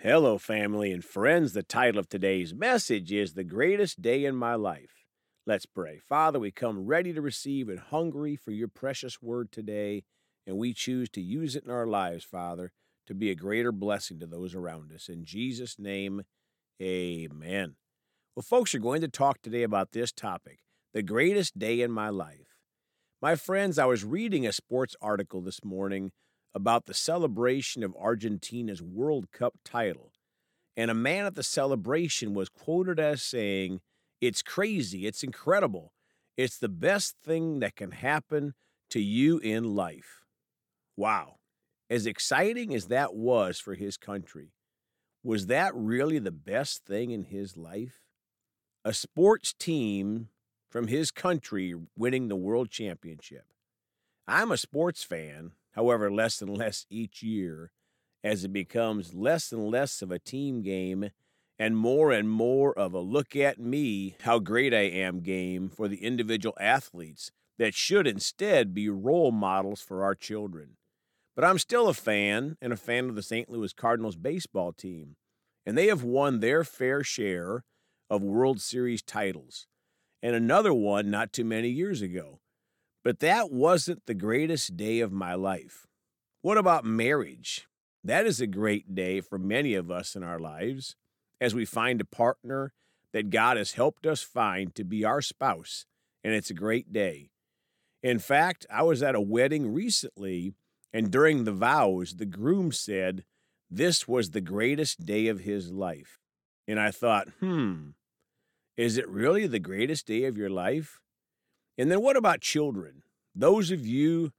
Hello, family and friends. The title of today's message is The Greatest Day in My Life. Let's pray. Father, we come ready to receive and hungry for your precious word today, and we choose to use it in our lives, Father, to be a greater blessing to those around us. In Jesus' name, amen. Well, folks, are going to talk today about this topic the greatest day in my life. My friends, I was reading a sports article this morning about the celebration of Argentina's World Cup title. And a man at the celebration was quoted as saying, It's crazy, it's incredible, it's the best thing that can happen to you in life. Wow. As exciting as that was for his country, was that really the best thing in his life? A sports team from his country winning the world championship. I'm a sports fan, however, less and less each year as it becomes less and less of a team game and more and more of a look at me, how great I am game for the individual athletes that should instead be role models for our children. But I'm still a fan and a fan of the St. Louis Cardinals baseball team, and they have won their fair share of World Series titles, and another one not too many years ago. But that wasn't the greatest day of my life. What about marriage? That is a great day for many of us in our lives as we find a partner that God has helped us find to be our spouse, and it's a great day. In fact, I was at a wedding recently, and during the vows, the groom said this was the greatest day of his life. And I thought, hmm, is it really the greatest day of your life? And then what about children? Those of you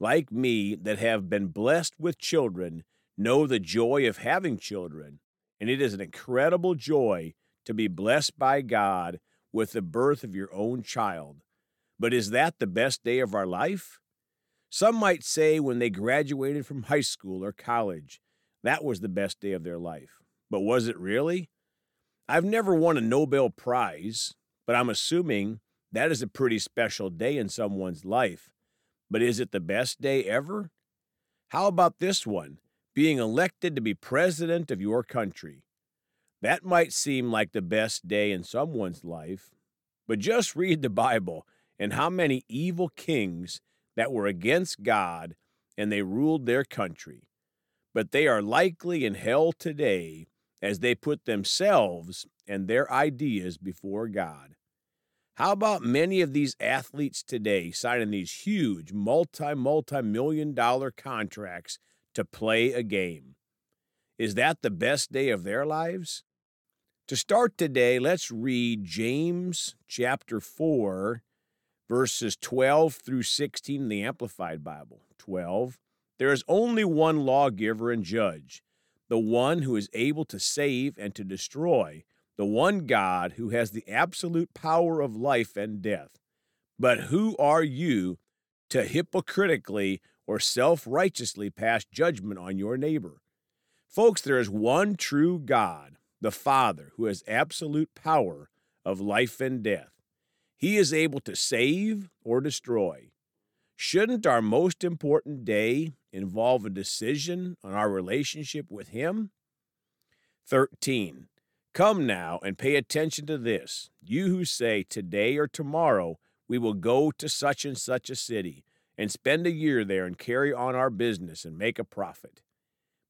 like me that have been blessed with children know the joy of having children. And it is an incredible joy to be blessed by God with the birth of your own child. But is that the best day of our life? Some might say when they graduated from high school or college, that was the best day of their life. But was it really? I've never won a Nobel Prize, but I'm assuming that is a pretty special day in someone's life. But is it the best day ever? How about this one? Being elected to be president of your country. That might seem like the best day in someone's life, but just read the Bible and how many evil kings that were against God and they ruled their country. But they are likely in hell today as they put themselves and their ideas before God. How about many of these athletes today signing these huge multi, multi million dollar contracts to play a game? Is that the best day of their lives? To start today, let's read James chapter 4, verses 12 through 16 in the Amplified Bible. 12. There is only one lawgiver and judge, the one who is able to save and to destroy the one God who has the absolute power of life and death. But who are you to hypocritically or self righteously pass judgment on your neighbor? Folks, there is one true God, the Father, who has absolute power of life and death. He is able to save or destroy. Shouldn't our most important day involve a decision on our relationship with Him? 13. Come now and pay attention to this, you who say, Today or tomorrow we will go to such and such a city and spend a year there and carry on our business and make a profit.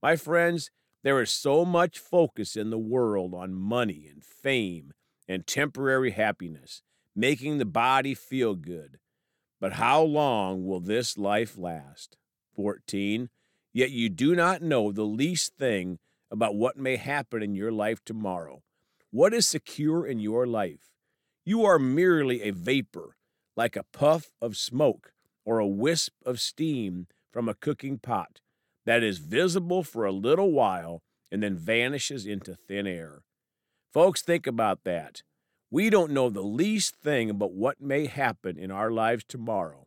My friends, there is so much focus in the world on money and fame and temporary happiness, making the body feel good. But how long will this life last? 14. Yet you do not know the least thing about what may happen in your life tomorrow. What is secure in your life? You are merely a vapor, like a puff of smoke or a wisp of steam from a cooking pot that is visible for a little while and then vanishes into thin air. Folks, think about that. We don't know the least thing about what may happen in our lives tomorrow.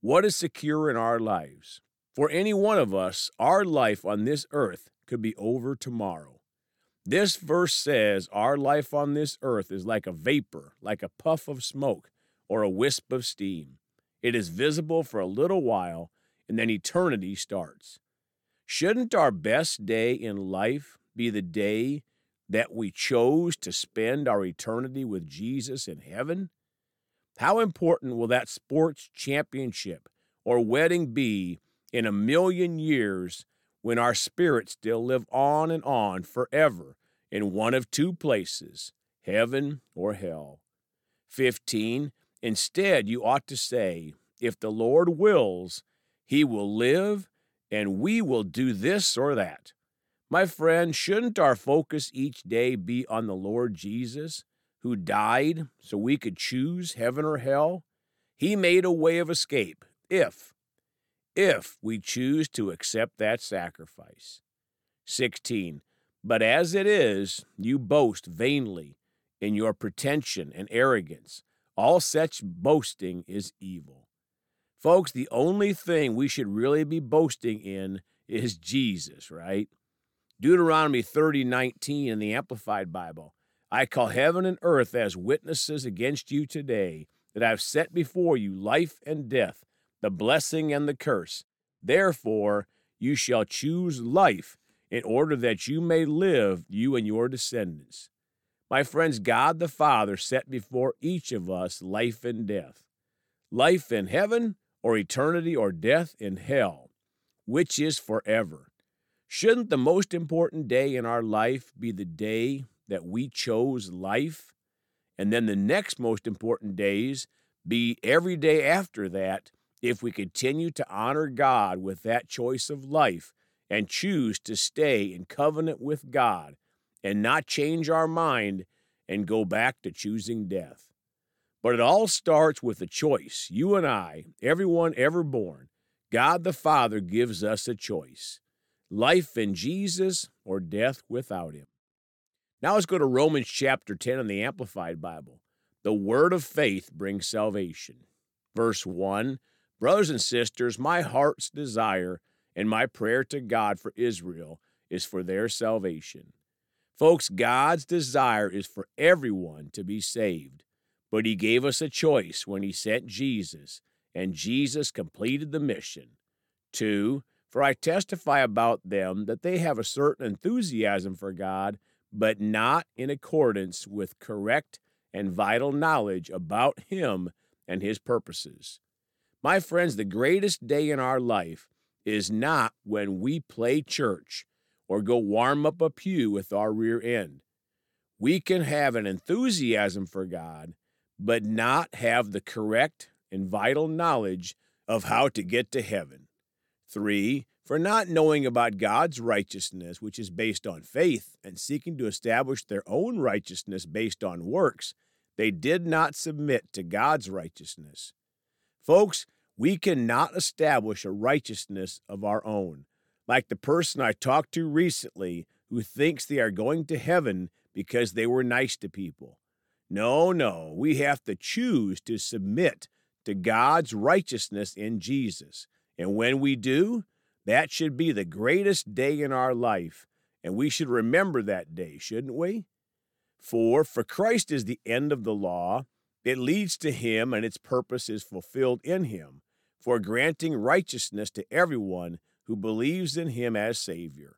What is secure in our lives? For any one of us, our life on this earth could be over tomorrow. This verse says our life on this earth is like a vapor, like a puff of smoke, or a wisp of steam. It is visible for a little while, and then eternity starts. Shouldn't our best day in life be the day that we chose to spend our eternity with Jesus in heaven? How important will that sports championship or wedding be in a million years when our spirits still live on and on forever in one of two places, heaven or hell? 15. Instead, you ought to say, if the Lord wills, he will live and we will do this or that. My friend, shouldn't our focus each day be on the Lord Jesus, who died so we could choose heaven or hell? He made a way of escape if, if we choose to accept that sacrifice. 16. But as it is, you boast vainly in your pretension and arrogance. All such boasting is evil. Folks, the only thing we should really be boasting in is Jesus, right? Deuteronomy 30 19 in the Amplified Bible. I call heaven and earth as witnesses against you today that I've set before you life and death, the blessing and the curse. Therefore, you shall choose life in order that you may live, you and your descendants. My friends, God the Father set before each of us life and death. Life in heaven or eternity or death in hell, which is forever. Shouldn't the most important day in our life be the day that we chose life? And then the next most important days be every day after that if we continue to honor God with that choice of life and choose to stay in covenant with God and not change our mind and go back to choosing death. But it all starts with a choice. You and I, everyone ever born, God the Father gives us a choice life in Jesus or death without Him. Now let's go to Romans chapter 10 in the Amplified Bible. The word of faith brings salvation. Verse 1 Brothers and sisters, my heart's desire and my prayer to God for Israel is for their salvation. Folks, God's desire is for everyone to be saved. But he gave us a choice when he sent Jesus, and Jesus completed the mission. Two, for I testify about them that they have a certain enthusiasm for God, but not in accordance with correct and vital knowledge about Him and His purposes. My friends, the greatest day in our life is not when we play church or go warm up a pew with our rear end. We can have an enthusiasm for God but not have the correct and vital knowledge of how to get to heaven. Three, for not knowing about God's righteousness, which is based on faith, and seeking to establish their own righteousness based on works, they did not submit to God's righteousness. Folks, we cannot establish a righteousness of our own, like the person I talked to recently who thinks they are going to heaven because they were nice to people. No, no, we have to choose to submit to God's righteousness in Jesus. And when we do, that should be the greatest day in our life. And we should remember that day, shouldn't we? For, for Christ is the end of the law, it leads to him, and its purpose is fulfilled in him, for granting righteousness to everyone who believes in him as Savior.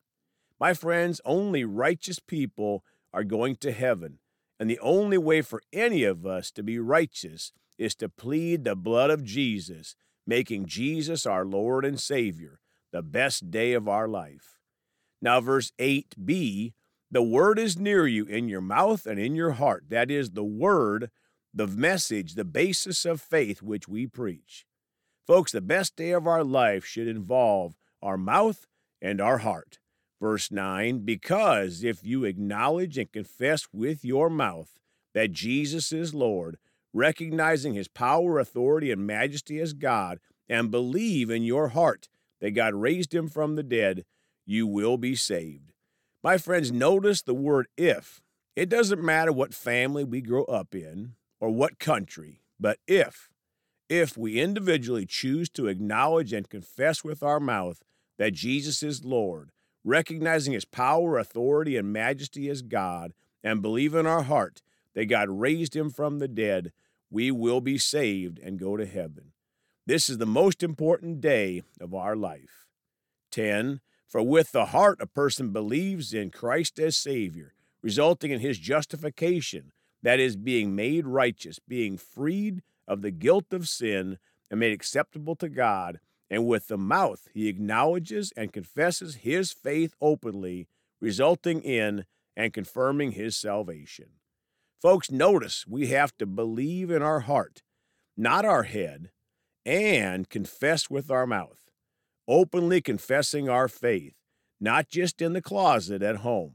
My friends, only righteous people are going to heaven and the only way for any of us to be righteous is to plead the blood of Jesus, making Jesus our Lord and Savior, the best day of our life. Now, verse 8b the word is near you in your mouth and in your heart. That is the word, the message, the basis of faith which we preach. Folks, the best day of our life should involve our mouth and our heart. Verse 9, because if you acknowledge and confess with your mouth that Jesus is Lord, recognizing his power, authority, and majesty as God, and believe in your heart that God raised him from the dead, you will be saved. My friends, notice the word if. It doesn't matter what family we grow up in or what country, but if. If we individually choose to acknowledge and confess with our mouth that Jesus is Lord, recognizing his power, authority, and majesty as God, and believe in our heart that God raised him from the dead, we will be saved and go to heaven. This is the most important day of our life. 10. For with the heart a person believes in Christ as Savior, resulting in his justification, that is, being made righteous, being freed of the guilt of sin, and made acceptable to God. And with the mouth he acknowledges and confesses his faith openly, resulting in and confirming his salvation. Folks, notice we have to believe in our heart, not our head, and confess with our mouth, openly confessing our faith, not just in the closet at home.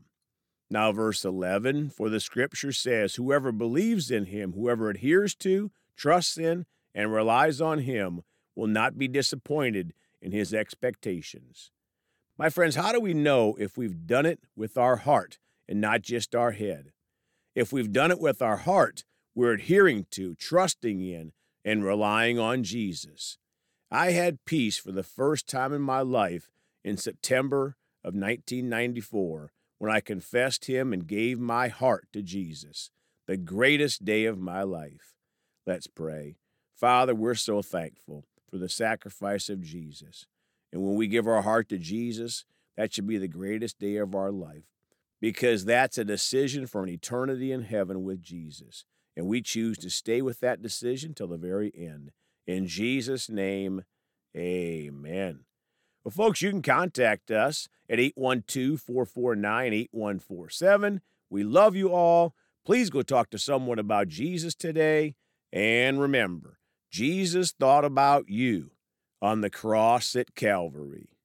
Now, verse 11 For the scripture says, Whoever believes in him, whoever adheres to, trusts in, and relies on him will not be disappointed in his expectations. My friends, how do we know if we've done it with our heart and not just our head? If we've done it with our heart, we're adhering to, trusting in, and relying on Jesus. I had peace for the first time in my life in September of 1994 when I confessed Him and gave my heart to Jesus, the greatest day of my life. Let's pray. Father, we're so thankful for the sacrifice of Jesus. And when we give our heart to Jesus, that should be the greatest day of our life because that's a decision for an eternity in heaven with Jesus. And we choose to stay with that decision till the very end. In Jesus' name, amen. Folks, you can contact us at 812 449 8147. We love you all. Please go talk to someone about Jesus today. And remember, Jesus thought about you on the cross at Calvary.